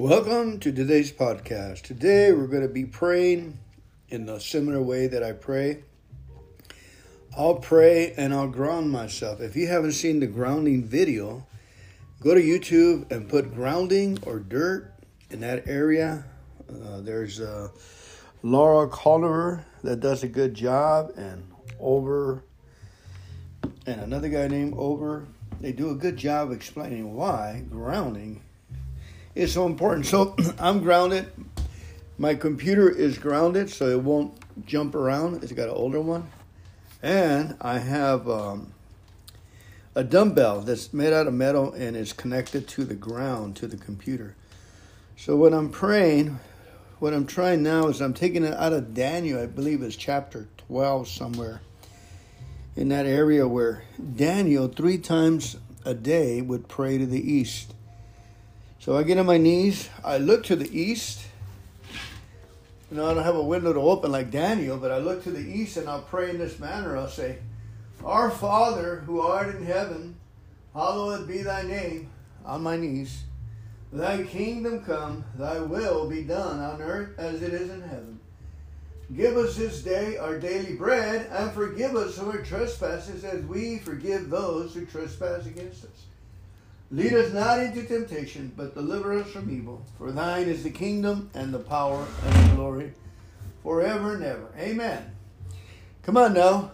Welcome to today's podcast. Today we're going to be praying in a similar way that I pray. I'll pray and I'll ground myself. If you haven't seen the grounding video, go to YouTube and put grounding or dirt in that area. Uh, there's uh, Laura Koniver that does a good job, and over, and another guy named Ober. They do a good job explaining why grounding is so important. So I'm grounded. My computer is grounded, so it won't jump around. It's got an older one, and I have um, a dumbbell that's made out of metal and is connected to the ground to the computer. So when I'm praying, what I'm trying now is I'm taking it out of Daniel. I believe it's chapter 12 somewhere in that area where Daniel three times a day would pray to the east. So I get on my knees, I look to the east. You know, I don't have a window to open like Daniel, but I look to the east and I'll pray in this manner. I'll say, Our Father who art in heaven, hallowed be thy name, on my knees. Thy kingdom come, thy will be done on earth as it is in heaven. Give us this day our daily bread, and forgive us our trespasses as we forgive those who trespass against us Lead us not into temptation, but deliver us from evil. For thine is the kingdom and the power and the glory forever and ever. Amen. Come on now.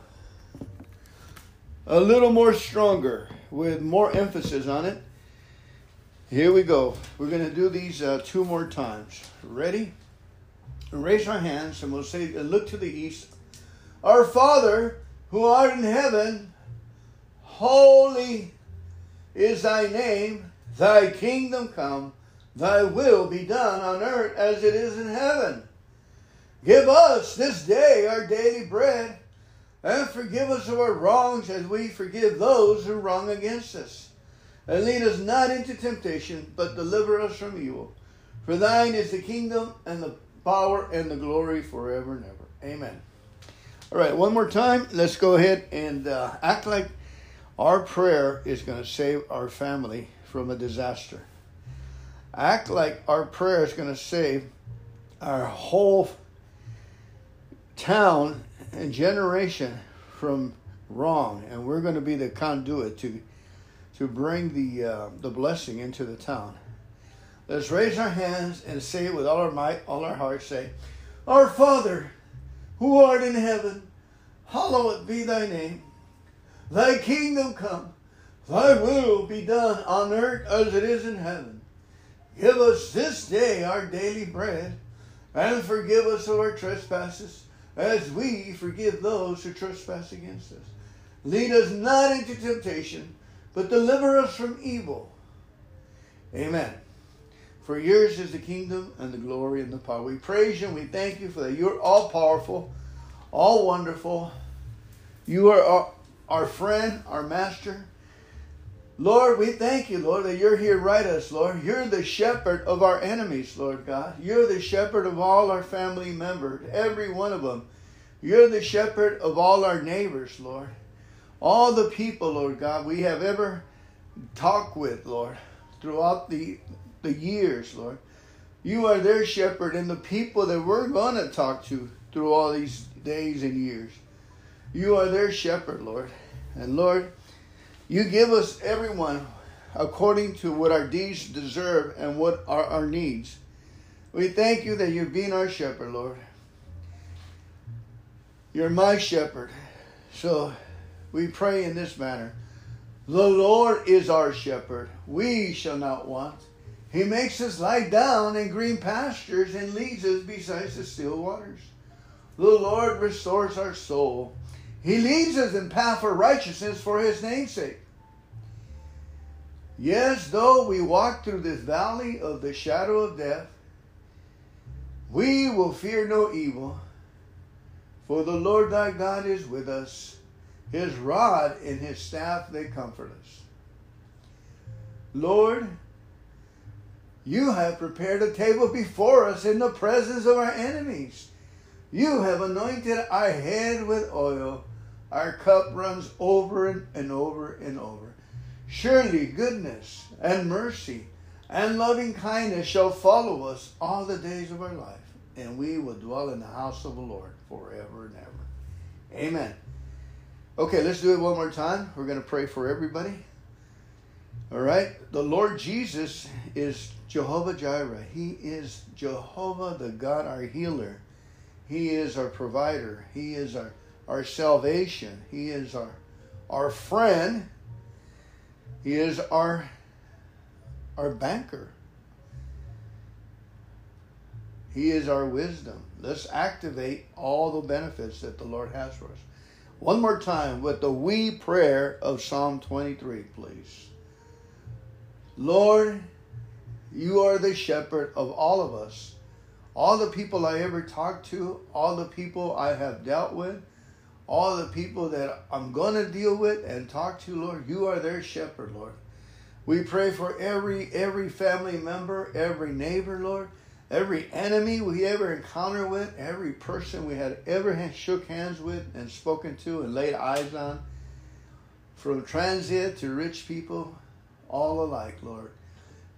A little more stronger with more emphasis on it. Here we go. We're going to do these uh, two more times. Ready? Raise our hands and we'll say, look to the east. Our Father who art in heaven, holy is thy name, thy kingdom come, thy will be done on earth as it is in heaven. Give us this day our daily bread, and forgive us our wrongs as we forgive those who wrong against us. And lead us not into temptation, but deliver us from evil. For thine is the kingdom and the power and the glory forever and ever. Amen. All right, one more time. Let's go ahead and uh, act like our prayer is going to save our family from a disaster. Act like our prayer is going to save our whole town and generation from wrong, and we're going to be the conduit to to bring the uh, the blessing into the town. Let's raise our hands and say with all our might, all our heart. Say, Our Father, who art in heaven, hallowed be thy name. Thy kingdom come, thy will be done on earth as it is in heaven. Give us this day our daily bread, and forgive us our trespasses, as we forgive those who trespass against us. Lead us not into temptation, but deliver us from evil. Amen. For yours is the kingdom and the glory and the power. We praise you and we thank you for that. You're all powerful, all wonderful. You are our friend, our master. Lord, we thank you, Lord, that you're here right us, Lord. You're the shepherd of our enemies, Lord God. You're the shepherd of all our family members, every one of them. You're the shepherd of all our neighbors, Lord. All the people, Lord God, we have ever talked with, Lord, throughout the, the years, Lord. You are their shepherd and the people that we're going to talk to through all these days and years. You are their shepherd, Lord. And Lord, you give us everyone according to what our deeds deserve and what are our needs. We thank you that you're being our shepherd, Lord. You're my shepherd. So we pray in this manner. The Lord is our shepherd. We shall not want. He makes us lie down in green pastures and leads us beside the still waters. The Lord restores our soul. He leads us in path for righteousness for his name's sake. Yes, though we walk through this valley of the shadow of death, we will fear no evil, for the Lord thy God is with us. His rod and his staff they comfort us. Lord, you have prepared a table before us in the presence of our enemies. You have anointed our head with oil our cup runs over and over and over. Surely goodness and mercy and loving kindness shall follow us all the days of our life, and we will dwell in the house of the Lord forever and ever. Amen. Okay, let's do it one more time. We're going to pray for everybody. All right. The Lord Jesus is Jehovah Jireh. He is Jehovah, the God, our healer. He is our provider. He is our, our salvation. He is our, our friend. He is our, our banker. He is our wisdom. Let's activate all the benefits that the Lord has for us. One more time with the we prayer of Psalm 23, please. Lord, you are the shepherd of all of us. All the people I ever talked to, all the people I have dealt with, all the people that I'm going to deal with and talk to, Lord, you are their shepherd, Lord. We pray for every every family member, every neighbor, Lord, every enemy we ever encounter with, every person we had ever shook hands with and spoken to and laid eyes on, from transient to rich people, all alike, Lord.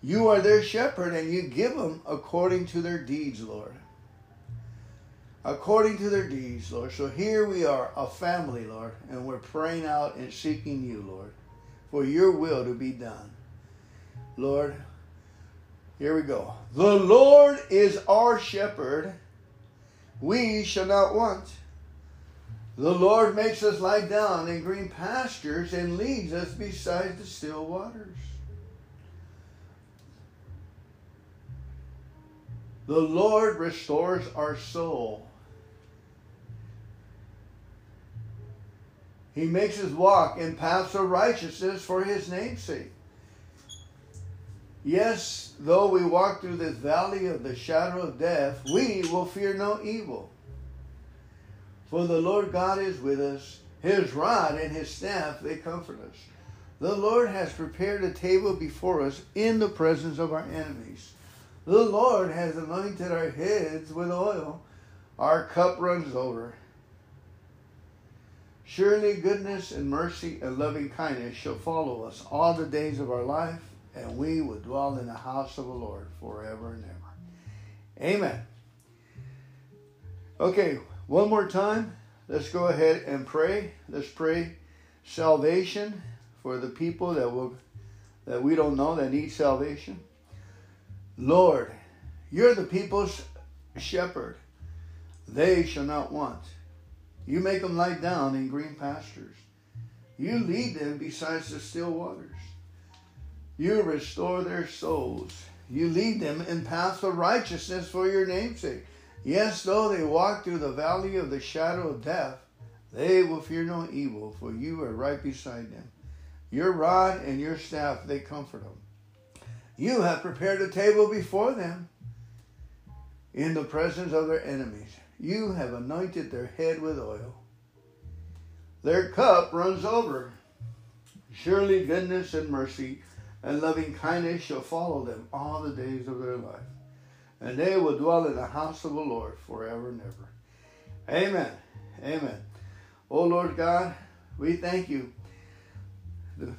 You are their shepherd and you give them according to their deeds, Lord. According to their deeds, Lord. So here we are, a family, Lord, and we're praying out and seeking you, Lord, for your will to be done. Lord, here we go. The Lord is our shepherd. We shall not want. The Lord makes us lie down in green pastures and leads us beside the still waters. The Lord restores our soul. He makes us walk in paths of righteousness for his name's sake. Yes, though we walk through this valley of the shadow of death, we will fear no evil. For the Lord God is with us. His rod and his staff, they comfort us. The Lord has prepared a table before us in the presence of our enemies. The Lord has anointed our heads with oil. Our cup runs over. Surely goodness and mercy and loving kindness shall follow us all the days of our life and we will dwell in the house of the Lord forever and ever. Amen. Okay, one more time. Let's go ahead and pray. Let's pray salvation for the people that will that we don't know that need salvation. Lord, you're the people's shepherd. They shall not want. You make them lie down in green pastures. You lead them beside the still waters. You restore their souls. You lead them in paths of righteousness for your namesake. Yes, though they walk through the valley of the shadow of death, they will fear no evil, for you are right beside them. Your rod and your staff, they comfort them. You have prepared a table before them in the presence of their enemies. You have anointed their head with oil. Their cup runs over. Surely goodness and mercy and loving kindness shall follow them all the days of their life. And they will dwell in the house of the Lord forever and ever. Amen. Amen. Oh Lord God, we thank you.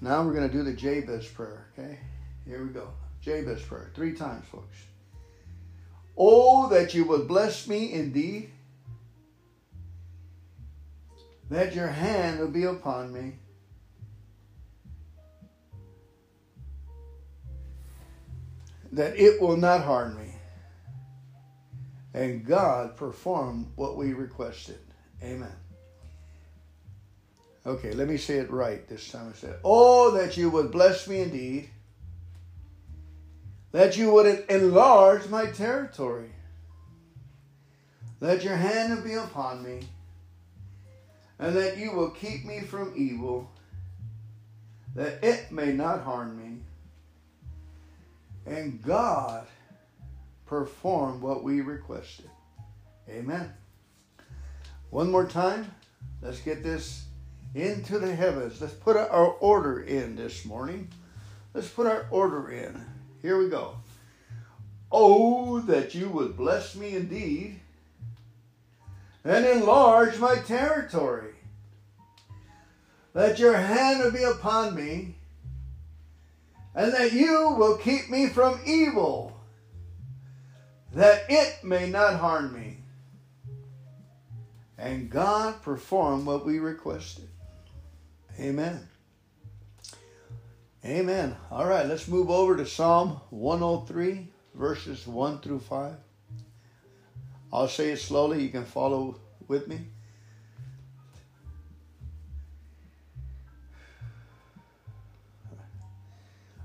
Now we're going to do the Jabez prayer, okay? Here we go. Jabez prayer. Three times, folks. Oh, that you would bless me indeed, that your hand would be upon me that it will not harm me. And God performed what we requested. Amen. Okay, let me say it right this time. I said, Oh, that you would bless me indeed, that you would enlarge my territory, Let your hand be upon me, and that you will keep me from evil, that it may not harm me and God performed what we requested. Amen. One more time. Let's get this into the heavens. Let's put our order in this morning. Let's put our order in. Here we go. Oh, that you would bless me indeed and enlarge my territory. That your hand would be upon me and that you will keep me from evil, that it may not harm me. And God performed what we requested. Amen. Amen. All right, let's move over to Psalm 103, verses 1 through 5. I'll say it slowly. You can follow with me.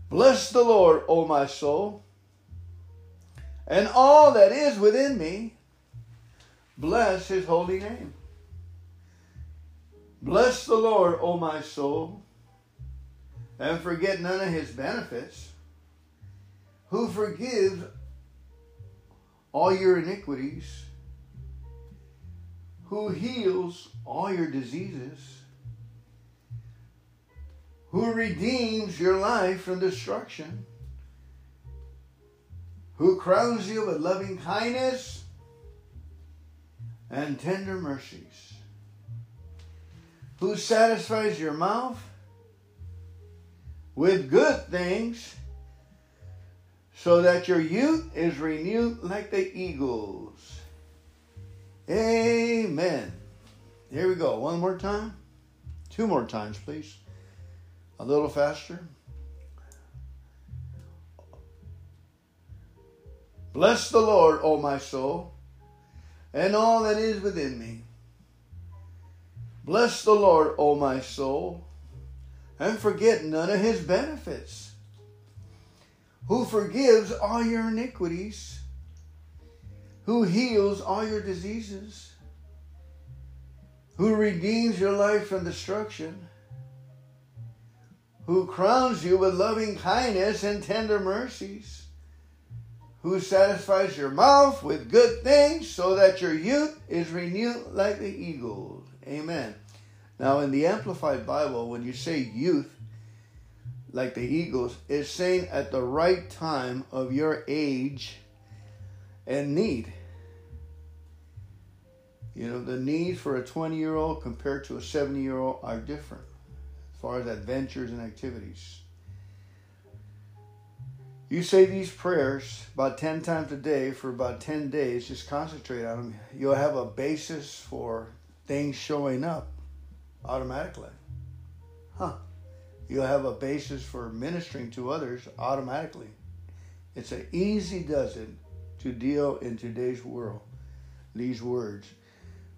Bless the Lord, O my soul, and all that is within me. Bless his holy name. Bless the Lord, O my soul, and forget none of his benefits, who forgives all your iniquities, who heals all your diseases who redeems your life from destruction, who crowns you with loving kindness and tender mercies, who satisfies your mouth with good things so that your youth is renewed like the eagles. Amen. Here we go. One more time. Two more times, please. A little faster. Bless the Lord, O my soul, and all that is within me. Bless the Lord, O my soul, and forget none of his benefits, who forgives all your iniquities, who heals all your diseases, who redeems your life from destruction? Who crowns you with loving kindness and tender mercies, who satisfies your mouth with good things so that your youth is renewed like the eagles. Amen. Now, in the Amplified Bible, when you say youth, like the eagles, it's saying at the right time of your age and need. You know, the needs for a 20 year old compared to a 70 year old are different as far as adventures and activities. You say these prayers about 10 times a day for about 10 days, just concentrate on them. You'll have a basis for things showing up automatically. Huh. You'll have a basis for ministering to others automatically. It's an easy it to deal in today's world, these words.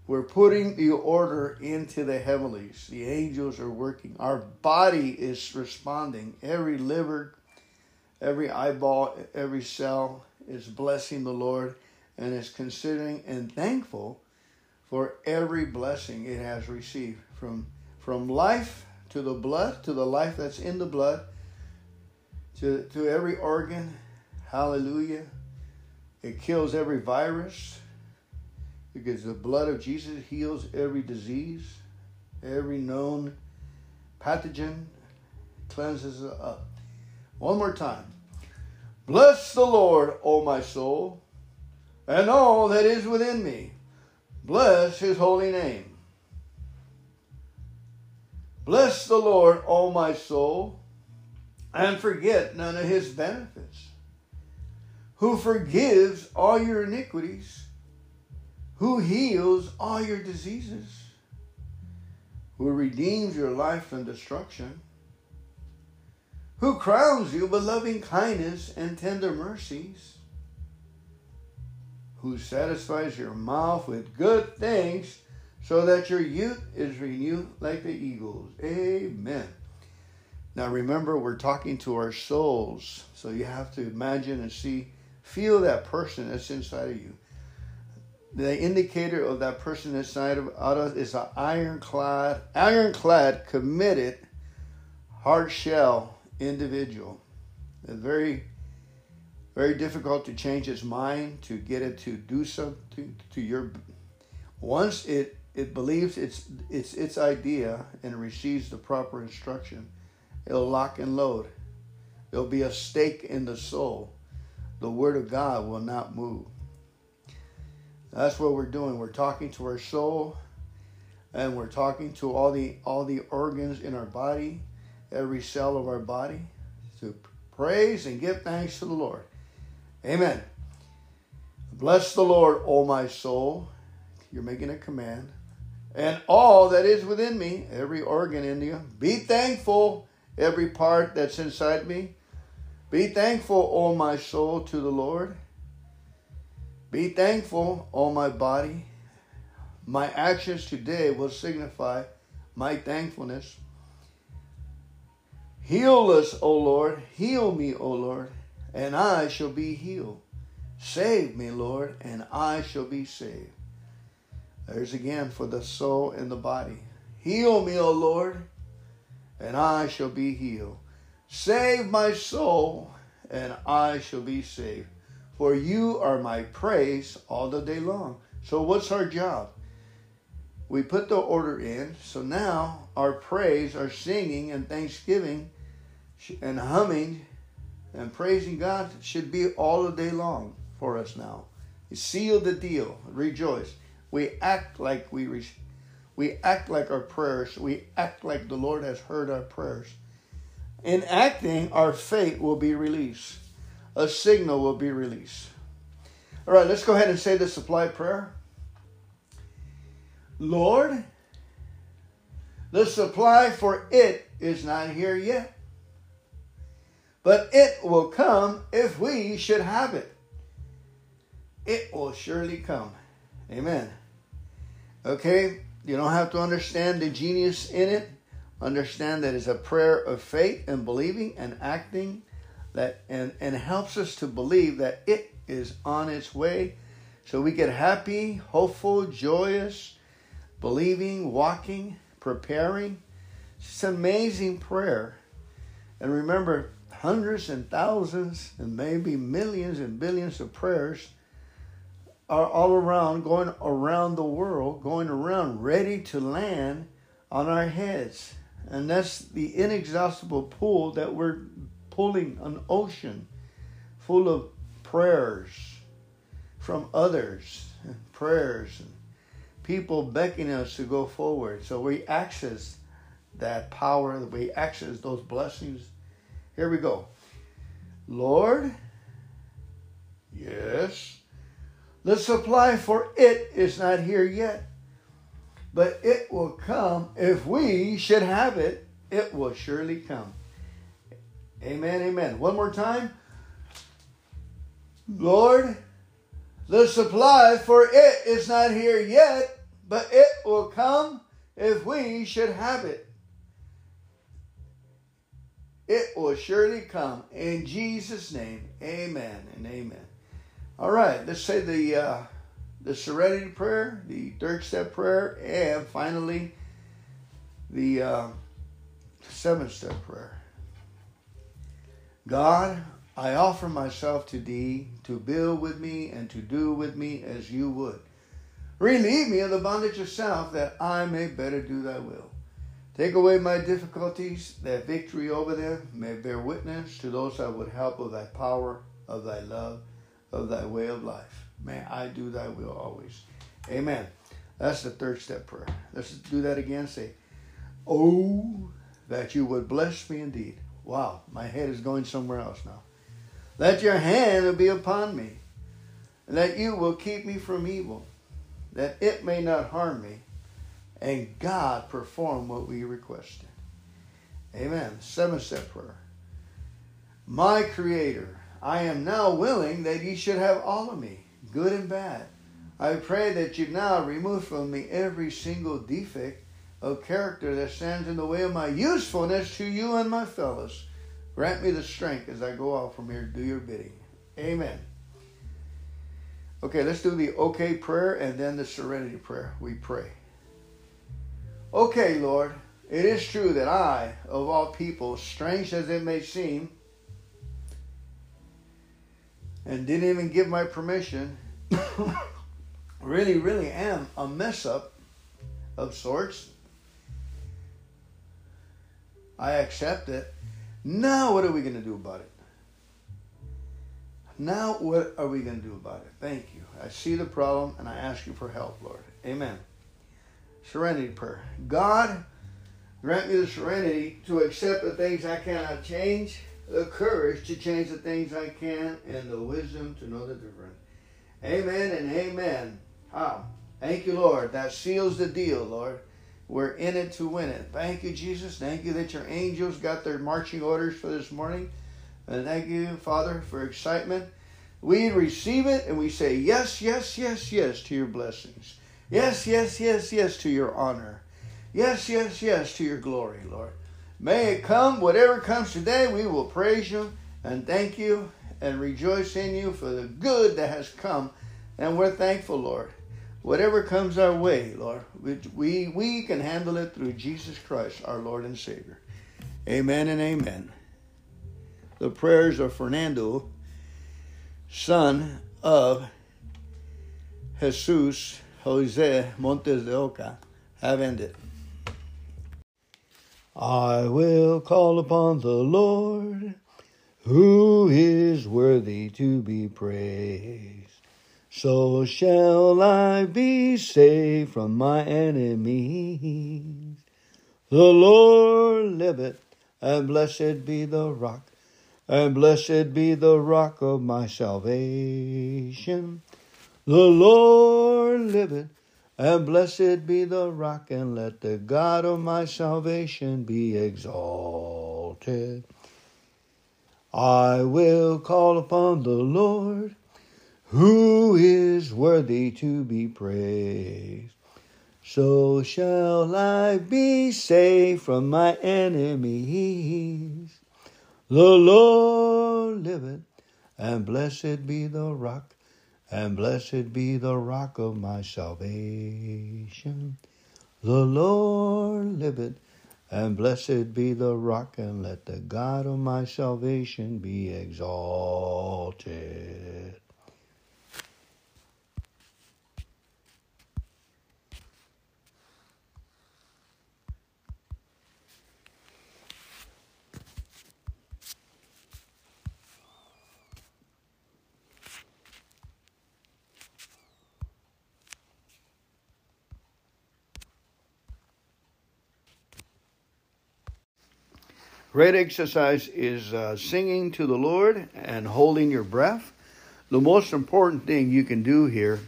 We're putting the order into the heavenlies. The angels are working. Our body is responding. Every liver, every eyeball, every cell is blessing the Lord and is considering and thankful for every blessing it has received from from life to the blood to the life that's in the blood to to every organ hallelujah it kills every virus because the blood of Jesus heals every disease, every known pathogen, cleanses it up. One more time. Bless the Lord, O my soul, and all that is within me. Bless his holy name. Bless the Lord, O my soul, and forget none of his benefits, who forgives all your iniquities? Who heals all your diseases, who redeems your life from destruction, who crowns you with loving kindness and tender mercies, who satisfies your mouth with good things so that your youth is renewed like the eagles. Amen. Now remember, we're talking to our souls, so you have to imagine and see, feel that person that's inside of you the indicator of that person inside of us is an ironclad, ironclad, committed, hard shell individual. It's very, very difficult to change its mind, to get it to do something to your. Once it it believes its its its idea and receives the proper instruction, it'll lock and load. There'll be a stake in the soul. The word of God will not move. That's what we're doing. We're talking to our soul and we're talking to all the all the organs in our body, every cell of our body to Praise and give thanks to the Lord. Amen. Bless the Lord, O my soul. You're making a command. And all that is within me, every organ in you. Be thankful, every part that's inside me. Be thankful, O my soul, to the Lord. Be thankful, O my body. My actions today will signify my thankfulness. Heal us, O Lord. Heal me, O Lord, and I shall be healed. Save me, Lord, and I shall be saved. There's again for the soul and the body. Heal me, O Lord, and I shall be healed. Save my soul, and I shall be saved. For you are my praise all the day long. So, what's our job? We put the order in. So now our praise, our singing, and thanksgiving, and humming, and praising God should be all the day long for us now. Seal the deal. Rejoice. We act like we re- we act like our prayers. We act like the Lord has heard our prayers. In acting, our faith will be released. A signal will be released. All right, let's go ahead and say the supply prayer. Lord, the supply for it is not here yet, but it will come if we should have it. It will surely come. Amen. Okay, you don't have to understand the genius in it. Understand that it's a prayer of faith and believing and acting that and, and helps us to believe that it is on its way. So we get happy, hopeful, joyous, believing, walking, preparing. It's an amazing prayer. And remember, hundreds and thousands and maybe millions and billions of prayers are all around, going around the world, going around, ready to land on our heads. And that's the inexhaustible pool that we're pulling an ocean full of prayers from others, and prayers, and people beckoning us to go forward. So we access that power, we access those blessings. Here we go. Lord, yes the supply for it is not here yet, but it will come. If we should have it, it will surely come. Amen, amen. One more time. Lord, the supply for it is not here yet, but it will come if we should have it. It will surely come. In Jesus' name, amen and amen. All right, let's say the uh, the serenity prayer, the third step prayer, and finally the uh, seventh step prayer. God, I offer myself to thee to build with me and to do with me as you would. Relieve me of the bondage of self that I may better do thy will. Take away my difficulties, that victory over them may bear witness to those I would help of thy power, of thy love of thy way of life. May I do thy will always. Amen. That's the third step prayer. Let's do that again. Say, Oh, that you would bless me indeed. Wow, my head is going somewhere else now. Let your hand be upon me, and that you will keep me from evil, that it may not harm me, and God perform what we requested. Amen. Seventh step prayer. My Creator, I am now willing that ye should have all of me, good and bad. I pray that you now remove from me every single defect of character that stands in the way of my usefulness to you and my fellows. Grant me the strength as I go out from here to do your bidding. Amen. Okay, let's do the okay prayer and then the serenity prayer. We pray. Okay, Lord, it is true that I, of all people, strange as it may seem, and didn't even give my permission, really, really am a mess up of sorts. I accept it. Now, what are we going to do about it? Now, what are we going to do about it? Thank you. I see the problem and I ask you for help, Lord. Amen. Serenity prayer. God, grant me the serenity to accept the things I cannot change the courage to change the things I can, and the wisdom to know the difference. Amen and amen. Ah, thank you, Lord. That seals the deal, Lord. We're in it to win it. Thank you, Jesus. Thank you that your angels got their marching orders for this morning. And thank you, Father, for excitement. We receive it and we say yes, yes, yes, yes to your blessings. Yes, yes, yes, yes to your honor. Yes, yes, yes to your glory, Lord. May it come, whatever comes today, we will praise you and thank you and rejoice in you for the good that has come. And we're thankful, Lord. Whatever comes our way, Lord, we, we can handle it through Jesus Christ, our Lord and Savior. Amen and amen. The prayers of Fernando, son of Jesus Jose Montes de Oca, have ended. I will call upon the Lord, who is worthy to be praised. So shall I be saved from my enemies. The Lord liveth, and blessed be the rock, and blessed be the rock of my salvation. The Lord liveth, and blessed be the rock, and let the God of my salvation be exalted. I will call upon the Lord, who is worthy to be praised. So shall I be saved from my enemies. The Lord liveth, and blessed be the rock and blessed be the rock of my salvation. The Lord liveth, and blessed be the rock, and let the God of my salvation be exalted. Great exercise is uh, singing to the Lord and holding your breath. The most important thing you can do here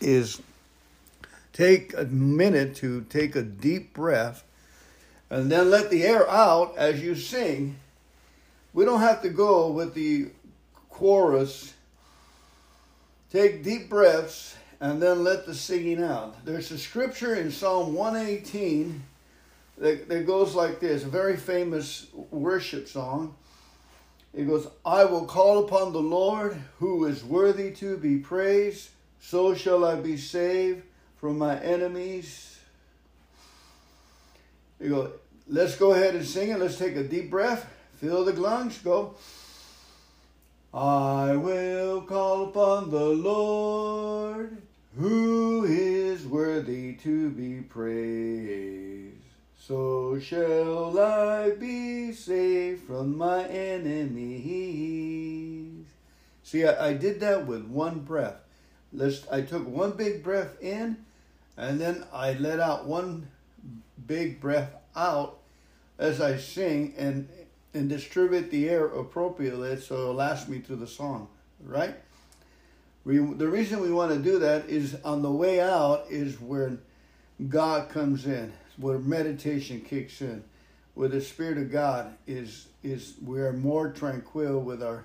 is take a minute to take a deep breath and then let the air out as you sing. We don't have to go with the chorus. Take deep breaths and then let the singing out. There's a scripture in Psalm 118 that, that goes like this a very famous worship song. It goes, I will call upon the Lord who is worthy to be praised. So shall I be saved from my enemies. You go, let's go ahead and sing it. Let's take a deep breath. Fill the lungs. Go. I will call upon the Lord who is worthy to be praised. So shall I be saved from my enemies. See, I, I did that with one breath. Let's, I took one big breath in, and then I let out one big breath out as I sing and and distribute the air appropriately so it'll last me through the song, right? We, the reason we want to do that is on the way out is where God comes in where meditation kicks in, where the Spirit of God is is we are more tranquil with our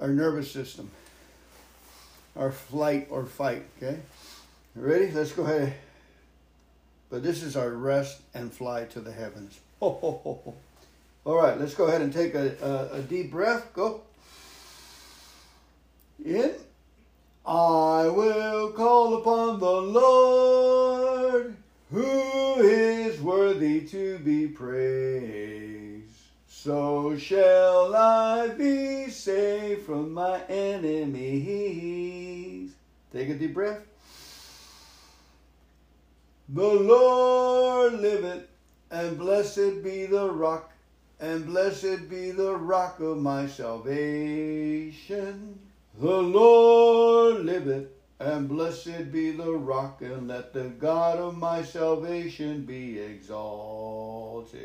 our nervous system, our flight or fight. Okay, ready? Let's go ahead. But this is our rest and fly to the heavens. Ho, ho, ho. All right, let's go ahead and take a, a, a deep breath. Go. In. I will call upon the Lord who is worthy to be praised. So shall I be saved from my enemies. Take a deep breath. The Lord liveth, and blessed be the rock, and blessed be the rock of my salvation. The Lord liveth and blessed be the rock, and let the God of my salvation be exalted.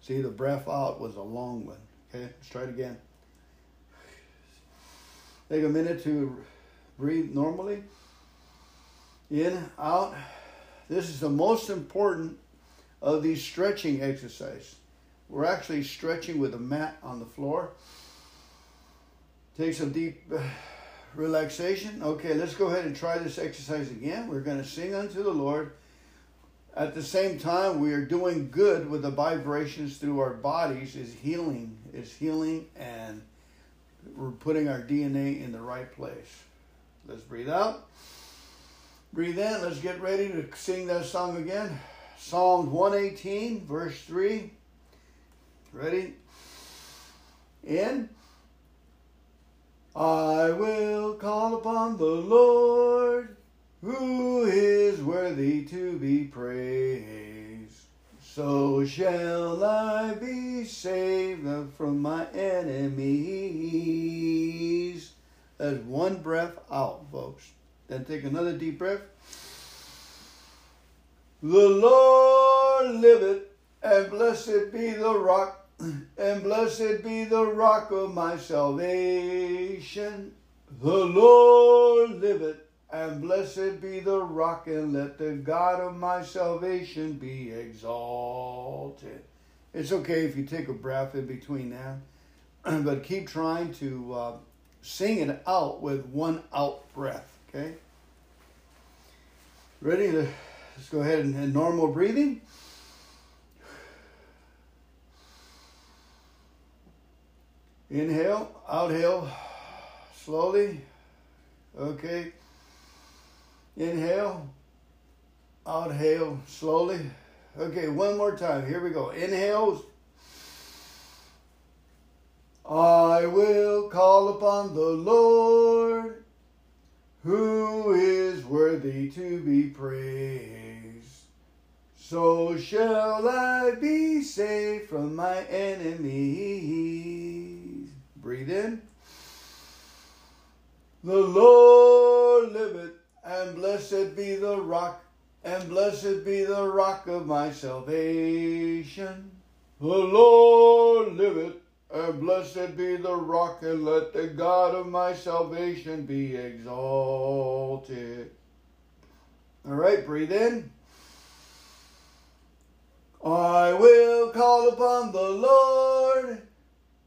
See, the breath out was a long one. Okay, let's try it again. Take a minute to breathe normally. In, out. This is the most important of these stretching exercises. We're actually stretching with a mat on the floor. Take some deep relaxation. Okay, let's go ahead and try this exercise again. We're going to sing unto the Lord. At the same time, we are doing good with the vibrations through our bodies is healing, is healing, and we're putting our DNA in the right place. Let's breathe out. Breathe in. Let's get ready to sing that song again. Psalms 118, verse 3. Ready? In. I will call upon the Lord, who is worthy to be praised. So shall I be saved from my enemies. That's one breath out, folks. Then take another deep breath. The Lord liveth, and blessed be the rock and blessed be the rock of my salvation. The Lord liveth, and blessed be the rock, and let the God of my salvation be exalted. It's okay if you take a breath in between that, but keep trying to uh, sing it out with one out breath, okay? Ready? Let's go ahead and, and normal breathing. Inhale, outhale, slowly. Okay. Inhale, outhale, slowly. Okay, one more time. Here we go. Inhales. I will call upon the Lord, who is worthy to be praised. So shall I be saved from my enemies. Breathe in. The Lord liveth, and blessed be the rock, and blessed be the rock of my salvation. The Lord liveth, and blessed be the rock, and let the God of my salvation be exalted. All right, breathe in. I will call upon the Lord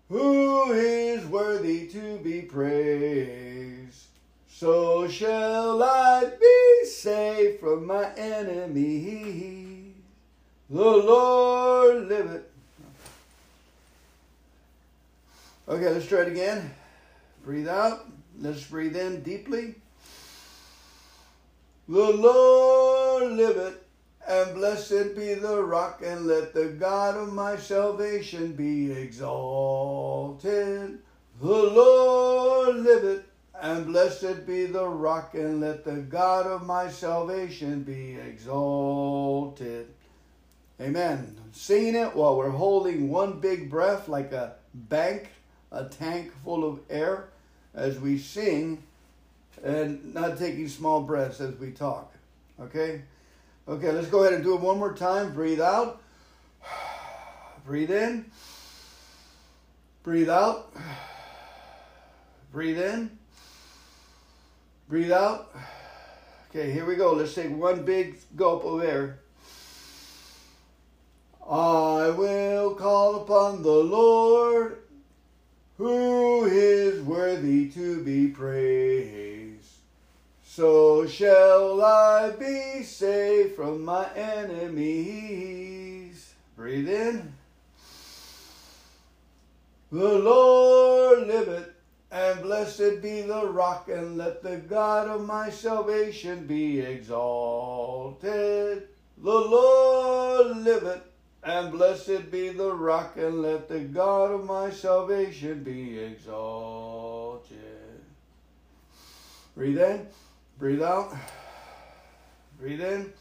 who is worthy to be praised. So shall I be saved from my enemies. The Lord liveth. Okay, let's try it again. Breathe out. Let's breathe in deeply. The Lord liveth and blessed be the rock, and let the God of my salvation be exalted. The Lord liveth, and blessed be the rock, and let the God of my salvation be exalted. Amen. Singing it while we're holding one big breath like a bank, a tank full of air as we sing, and not taking small breaths as we talk. Okay? Okay, let's go ahead and do it one more time. Breathe out. Breathe in. Breathe out. Breathe in. Breathe out. Okay, here we go. Let's take one big gulp of air. I will call upon the Lord, who is worthy to be praised. So shall I be saved from my enemies. Breathe in. The Lord liveth, and blessed be the rock, and let the God of my salvation be exalted. The Lord liveth, and blessed be the rock, and let the God of my salvation be exalted. Breathe in. Breathe out. Breathe in.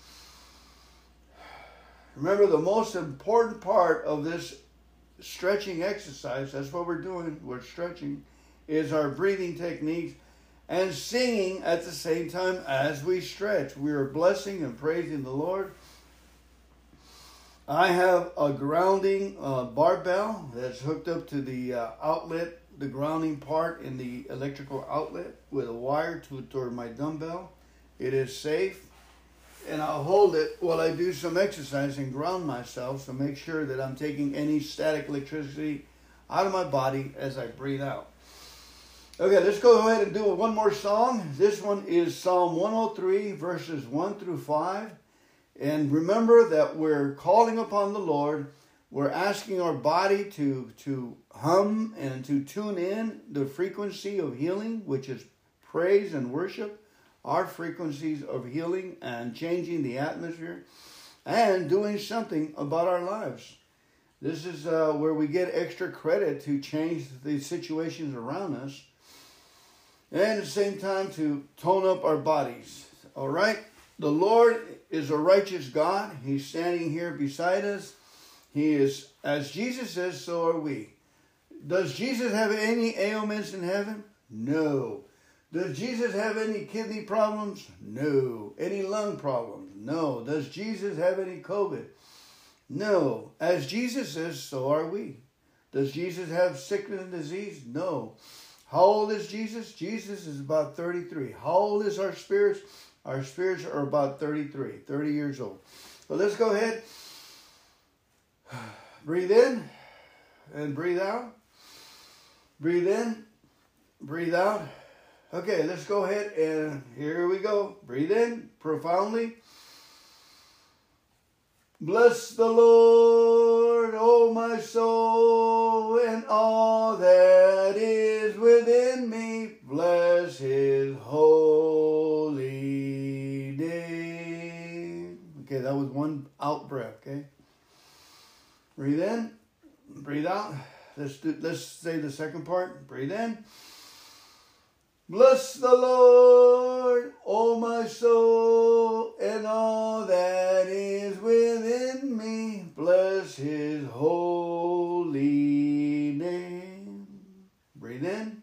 Remember, the most important part of this stretching exercise, that's what we're doing, we're stretching, is our breathing techniques and singing at the same time as we stretch. We are blessing and praising the Lord. I have a grounding uh, barbell that's hooked up to the uh, outlet, the grounding part in the electrical outlet with a wire to toward my dumbbell. It is safe, and I'll hold it while I do some exercise and ground myself to make sure that I'm taking any static electricity out of my body as I breathe out. Okay, let's go ahead and do one more song. This one is Psalm 103, verses 1 through 5. And remember that we're calling upon the Lord. We're asking our body to, to hum and to tune in the frequency of healing, which is praise and worship, our frequencies of healing and changing the atmosphere, and doing something about our lives. This is uh, where we get extra credit to change the situations around us and at the same time to tone up our bodies. All right? The Lord is a righteous God. He's standing here beside us. He is, as Jesus says, so are we. Does Jesus have any ailments in heaven? No. Does Jesus have any kidney problems? No. Any lung problems? No. Does Jesus have any COVID? No. As Jesus is, so are we. Does Jesus have sickness and disease? No. How old is Jesus? Jesus is about 33. How old is our spirits? Our spirits are about 33, 30 years old. So let's go ahead. Breathe in and breathe out. Breathe in, breathe out. Okay, let's go ahead and here we go. Breathe in profoundly. Bless the Lord, O my soul, and all that is within me. Bless his holy name. Okay, that was one out breath, okay? Breathe in, breathe out. Let's do let's say the second part. Breathe in. Bless the Lord, O my soul, and all that is within me. Bless his holy name. Breathe in.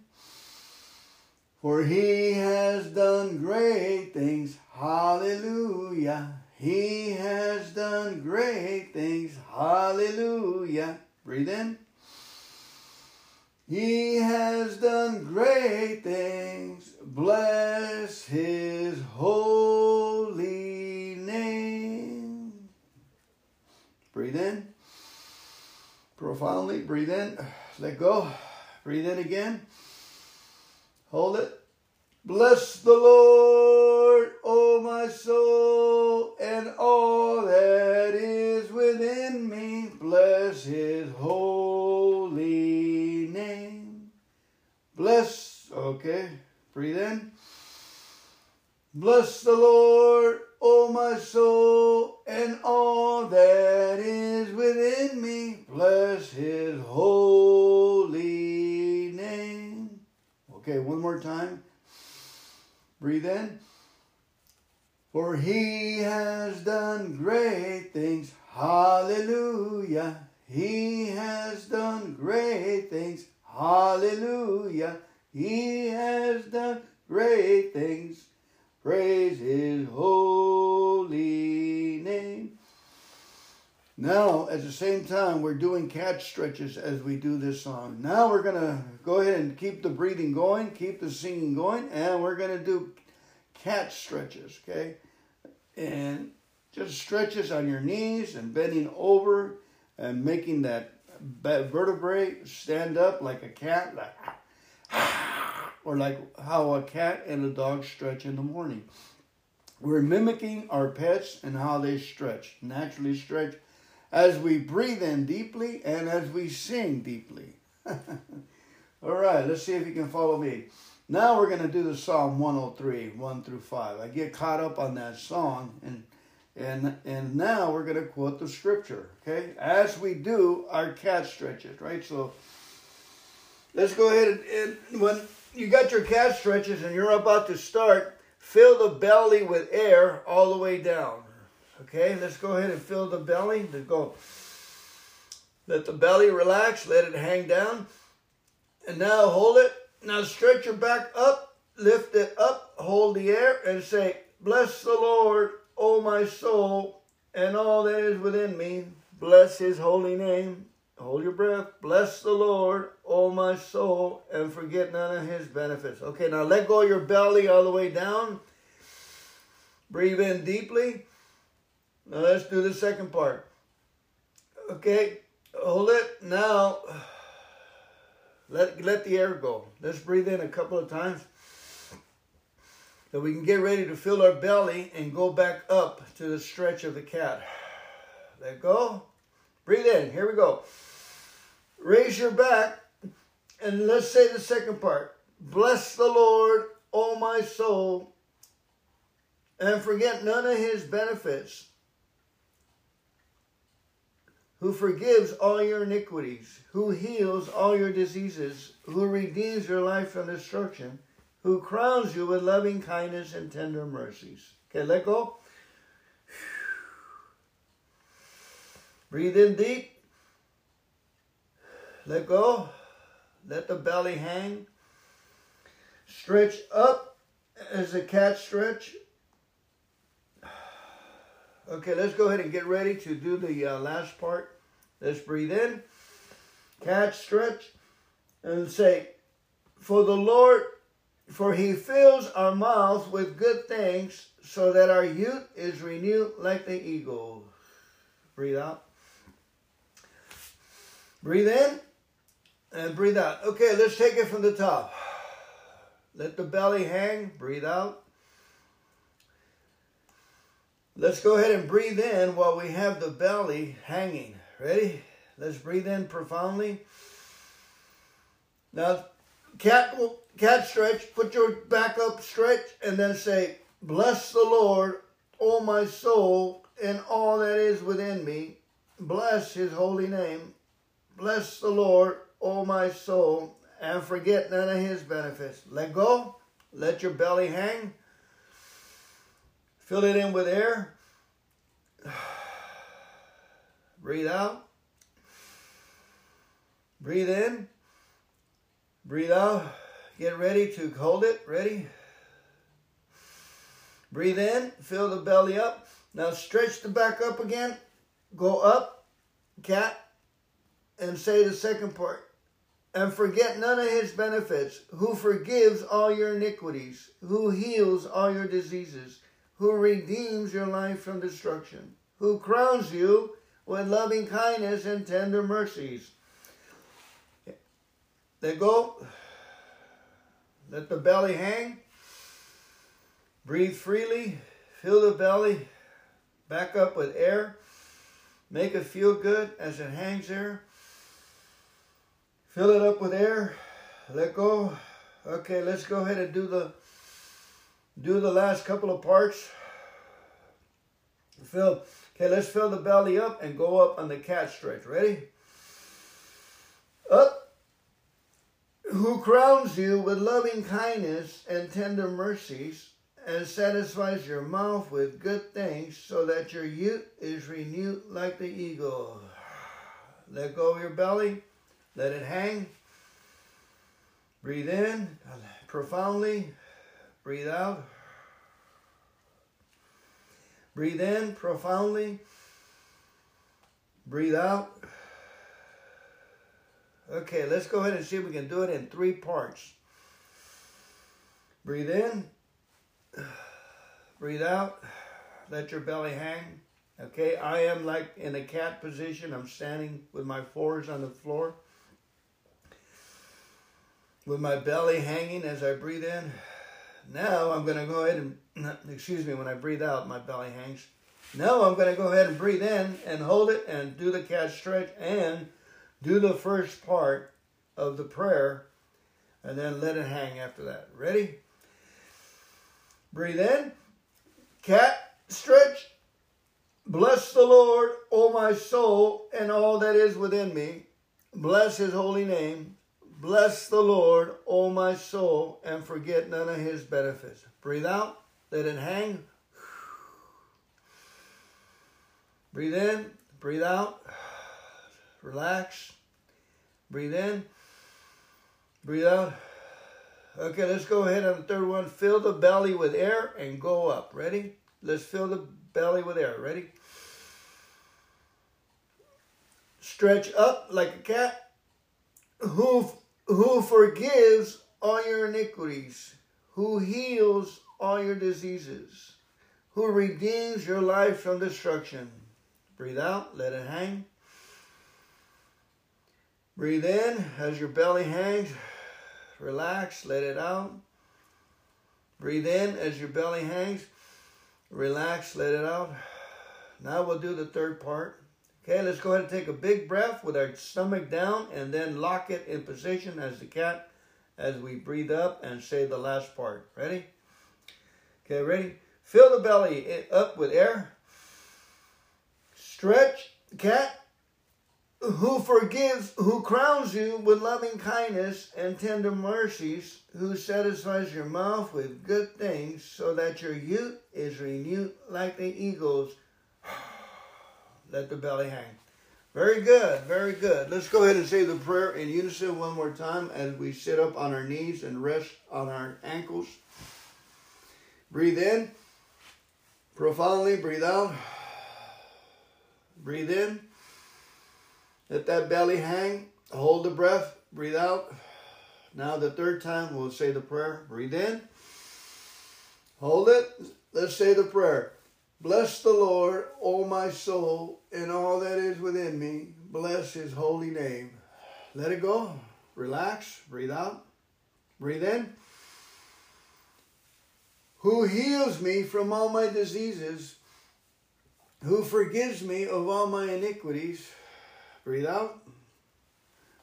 For he has done great things. Hallelujah. He has done great things. Hallelujah. Breathe in. He has done great things. Bless his holy name. Breathe in. Profoundly. Breathe in. Let go. Breathe in again. Hold it. Bless the Lord, O my soul, and all that is within me. Bless his holy name. Bless, okay, breathe in. Bless the Lord, O my soul, and all that is within me. Bless his holy name. Okay, one more time. Breathe in. For he has done great things. Hallelujah. He has done great things. Hallelujah. He has done great things. Praise his holy name. Now, at the same time, we're doing cat stretches as we do this song. Now we're going to go ahead and keep the breathing going, keep the singing going, and we're going to do cat stretches, okay? And just stretches on your knees and bending over and making that vertebrae stand up like a cat, like, or like how a cat and a dog stretch in the morning. We're mimicking our pets and how they stretch, naturally stretch as we breathe in deeply and as we sing deeply. All right, let's see if you can follow me. Now we're going to do the Psalm 103, 1 through 5. I get caught up on that song and and and now we're going to quote the scripture, okay? As we do our cat stretches, right? So let's go ahead and, and when you got your cat stretches and you're about to start, fill the belly with air all the way down. Okay, let's go ahead and fill the belly. Let's go. Let the belly relax, let it hang down. And now hold it. Now stretch your back up, lift it up, hold the air, and say, Bless the Lord, O my soul, and all that is within me. bless his holy name. Hold your breath. Bless the Lord, O my soul, and forget none of his benefits. Okay, now let go your belly all the way down. Breathe in deeply. Now let's do the second part. Okay, hold it. Now let, let the air go. Let's breathe in a couple of times. So we can get ready to fill our belly and go back up to the stretch of the cat. Let go. Breathe in. Here we go. Raise your back and let's say the second part. Bless the Lord, O my soul, and forget none of his benefits, who forgives all your iniquities, who heals all your diseases, who redeems your life from destruction, who crowns you with loving kindness and tender mercies. Okay, let go. Breathe in deep. Let go. Let the belly hang. Stretch up as a cat stretch. Okay, let's go ahead and get ready to do the uh, last part. Let's breathe in, cat stretch, and say, For the Lord, for he fills our mouth with good things, so that our youth is renewed like the eagle. Breathe out. Breathe in and breathe out. Okay, let's take it from the top. Let the belly hang. Breathe out. Let's go ahead and breathe in while we have the belly hanging. Ready? Let's breathe in profoundly. Now, cat cat stretch. Put your back up, stretch, and then say, "Bless the Lord, O my soul, and all that is within me. Bless His holy name. Bless the Lord, O my soul, and forget none of His benefits." Let go. Let your belly hang. Fill it in with air. Breathe out. Breathe in. Breathe out. Get ready to hold it. Ready? Breathe in. Fill the belly up. Now stretch the back up again. Go up. Cat. And say the second part. And forget none of his benefits, who forgives all your iniquities, who heals all your diseases, who redeems your life from destruction, who crowns you with loving kindness and tender mercies. Let go. Let the belly hang. Breathe freely. Fill the belly back up with air. Make it feel good as it hangs there. Fill it up with air. Let go. Okay, let's go ahead and do the do the last couple of parts. Fill Okay, let's fill the belly up and go up on the cat stretch. Ready? Up. Who crowns you with loving kindness and tender mercies and satisfies your mouth with good things so that your youth is renewed like the eagle. Let go of your belly. Let it hang. Breathe in profoundly. Breathe out. Breathe in profoundly. Breathe out. Okay, let's go ahead and see if we can do it in three parts. Breathe in. Breathe out. Let your belly hang. Okay, I am like in a cat position. I'm standing with my fours on the floor. With my belly hanging as I breathe in. Now I'm going to go ahead and, excuse me, when I breathe out, my belly hangs. Now I'm going to go ahead and breathe in and hold it and do the cat stretch and do the first part of the prayer and then let it hang after that. Ready? Breathe in. Cat stretch. Bless the Lord, O my soul, and all that is within me. Bless his holy name. Bless the Lord, O my soul, and forget none of his benefits. Breathe out, let it hang. Breathe in, breathe out, relax. Breathe in, breathe out. Okay, let's go ahead on the third one. Fill the belly with air and go up. Ready? Let's fill the belly with air. Ready? Stretch up like a cat. Who, who forgives all your iniquities, who heals all your diseases, who redeems your life from destruction. Breathe out, let it hang. Breathe in as your belly hangs. Relax, let it out. Breathe in as your belly hangs. Relax, let it out. Now we'll do the third part. Okay, let's go ahead and take a big breath with our stomach down and then lock it in position as the cat as we breathe up and say the last part. Ready? Okay, ready? Fill the belly up with air. Stretch, cat, who forgives, who crowns you with loving kindness and tender mercies, who satisfies your mouth with good things, so that your youth is renewed like the eagles. Let the belly hang. Very good, very good. Let's go ahead and say the prayer in unison one more time as we sit up on our knees and rest on our ankles. Breathe in profoundly, breathe out. Breathe in. Let that belly hang. Hold the breath. Breathe out. Now, the third time, we'll say the prayer. Breathe in. Hold it. Let's say the prayer. Bless the Lord, O my soul, and all that is within me. Bless his holy name. Let it go. Relax. Breathe out. Breathe in. Who heals me from all my diseases, who forgives me of all my iniquities Breathe out.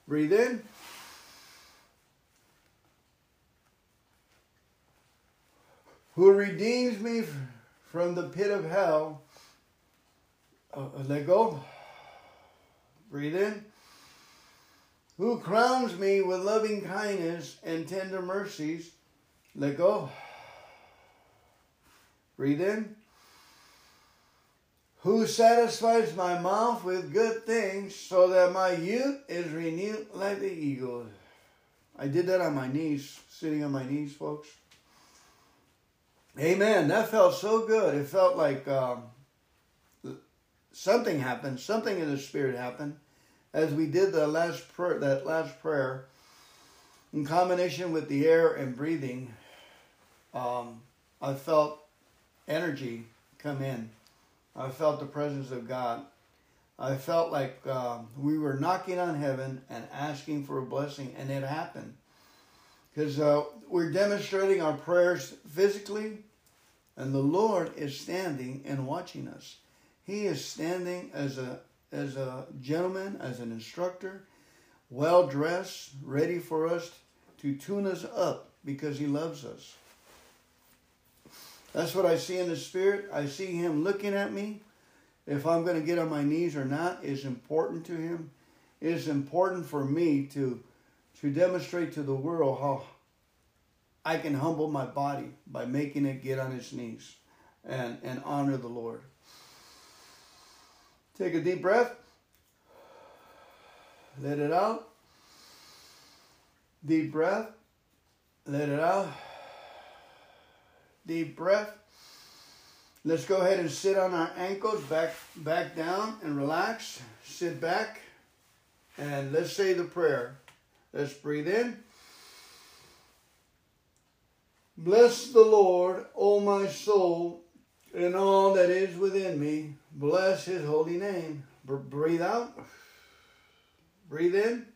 Breathe in. Who redeems me from the pit of hell. Uh, uh, let go. Breathe in. Who crowns me with loving kindness and tender mercies. Let go. Breathe in who satisfies my mouth with good things so that my youth is renewed like the eagle. I did that on my knees, sitting on my knees, folks. Amen. That felt so good. It felt like um, something happened, something in the spirit happened as we did the last prayer, that last prayer in combination with the air and breathing. Um, I felt energy come in I felt the presence of God. I felt like um, we were knocking on heaven and asking for a blessing, and it happened. Because uh, we're demonstrating our prayers physically, and the Lord is standing and watching us. He is standing as a as a gentleman, as an instructor, well dressed, ready for us to tune us up because He loves us. That's what I see in the spirit. I see him looking at me. If I'm going to get on my knees or not is important to him. It is important for me to to demonstrate to the world how I can humble my body by making it get on its knees and, and honor the Lord. Take a deep breath. Let it out. Deep breath. Let it out. Deep breath. Let's go ahead and sit on our ankles, back, back down and relax. Sit back and let's say the prayer. Let's breathe in. Bless the Lord, O my soul, and all that is within me. Bless his holy name. breathe out. Breathe in.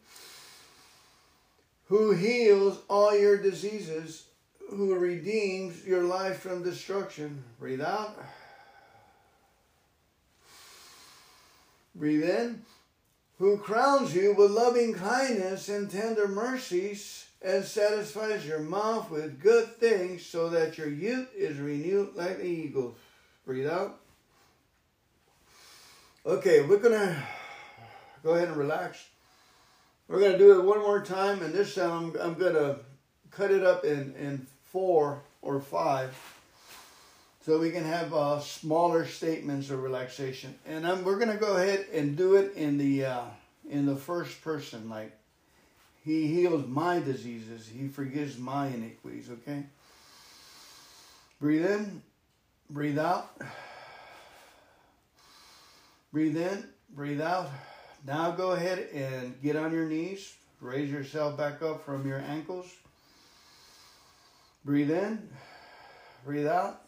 Who heals all your diseases who redeems your life from destruction. Breathe out. Breathe in. Who crowns you with loving kindness and tender mercies and satisfies your mouth with good things so that your youth is renewed like the eagle. Breathe out. Okay, we're going to go ahead and relax. We're going to do it one more time, and this time I'm, I'm going to cut it up in, in four or five so we can have uh, smaller statements of relaxation. And um, we're going to go ahead and do it in the uh, in the first person, like He heals my diseases, He forgives my iniquities. Okay. Breathe in, breathe out. Breathe in, breathe out. Now go ahead and get on your knees. Raise yourself back up from your ankles. Breathe in. Breathe out.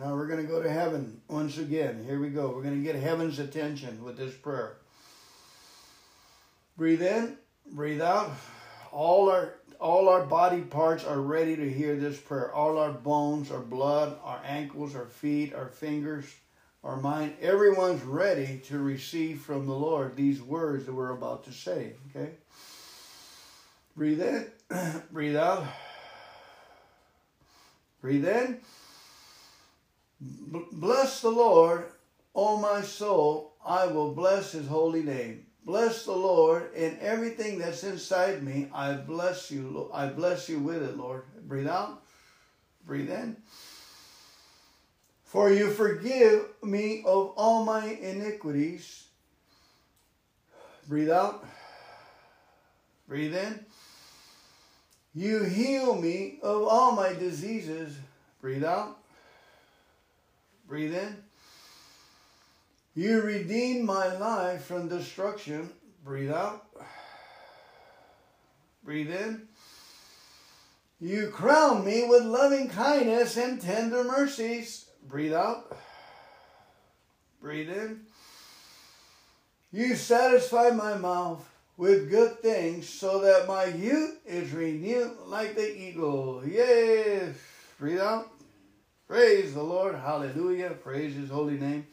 Now we're going to go to heaven once again. Here we go. We're going to get heaven's attention with this prayer. Breathe in. Breathe out. All our all our body parts are ready to hear this prayer. All our bones, our blood, our ankles, our feet, our fingers, our mind, everyone's ready to receive from the Lord these words that we're about to say. Okay? Breathe in, breathe out. Breathe in. Bless the Lord, O my soul. I will bless his holy name. Bless the Lord in everything that's inside me. I bless you. I bless you with it, Lord. Breathe out. Breathe in. For you forgive me of all my iniquities. Breathe out. Breathe in. You heal me of all my diseases. Breathe out. Breathe in. You redeem my life from destruction. Breathe out. Breathe in. You crown me with loving kindness and tender mercies. Breathe out. Breathe in. You satisfy my mouth with good things so that my youth is renewed like the eagle. Yes. Breathe out. Praise the Lord. Hallelujah. Praise his holy name.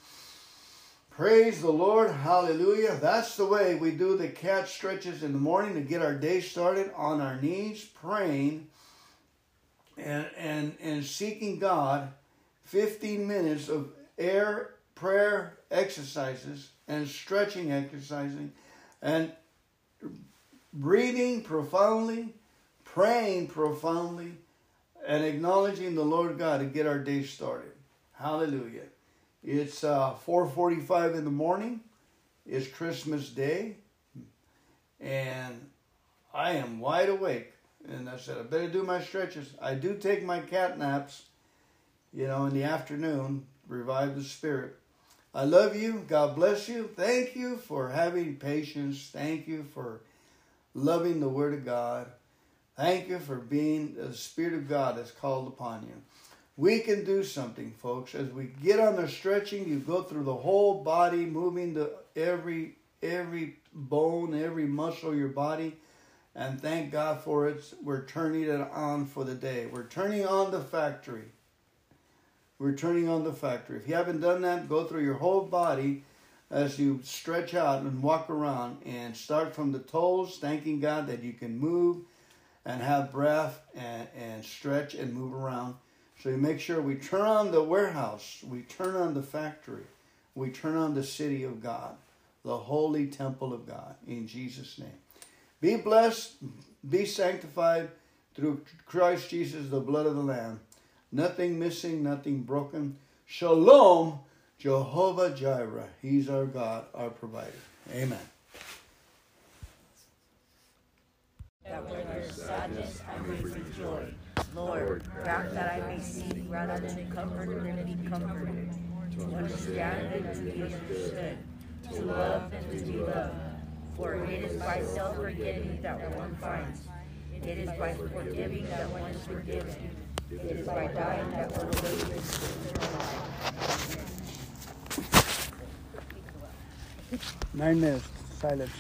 Praise the Lord. Hallelujah. That's the way we do the cat stretches in the morning to get our day started on our knees, praying and, and, and seeking God. 15 minutes of air prayer exercises and stretching exercising and breathing profoundly, praying profoundly, and acknowledging the Lord God to get our day started. Hallelujah. It's uh, 4:45 in the morning. It's Christmas Day, and I am wide awake. And I said, I better do my stretches. I do take my cat naps, you know, in the afternoon, revive the spirit. I love you. God bless you. Thank you for having patience. Thank you for loving the Word of God. Thank you for being the Spirit of God that's called upon you. We can do something, folks. As we get on the stretching, you go through the whole body, moving the every every bone, every muscle your body, and thank God for it. We're turning it on for the day. We're turning on the factory. We're turning on the factory. If you haven't done that, go through your whole body as you stretch out and walk around and start from the toes, thanking God that you can move and have breath and, and stretch and move around. So you make sure we turn on the warehouse, we turn on the factory, we turn on the city of God, the holy temple of God, in Jesus' name. Be blessed, be sanctified through Christ Jesus, the blood of the Lamb. Nothing missing, nothing broken. Shalom, Jehovah Jireh. He's our God, our provider. Amen. That where there's sadness, I may joy. Lord, grant that I may see rather than comfort and be comforted, to understand and to be understood, to love and to be loved. For it is by self-forgetting that one finds. It is by forgiving that one is forgiven. It is by dying that one lives. Nine minutes, silence.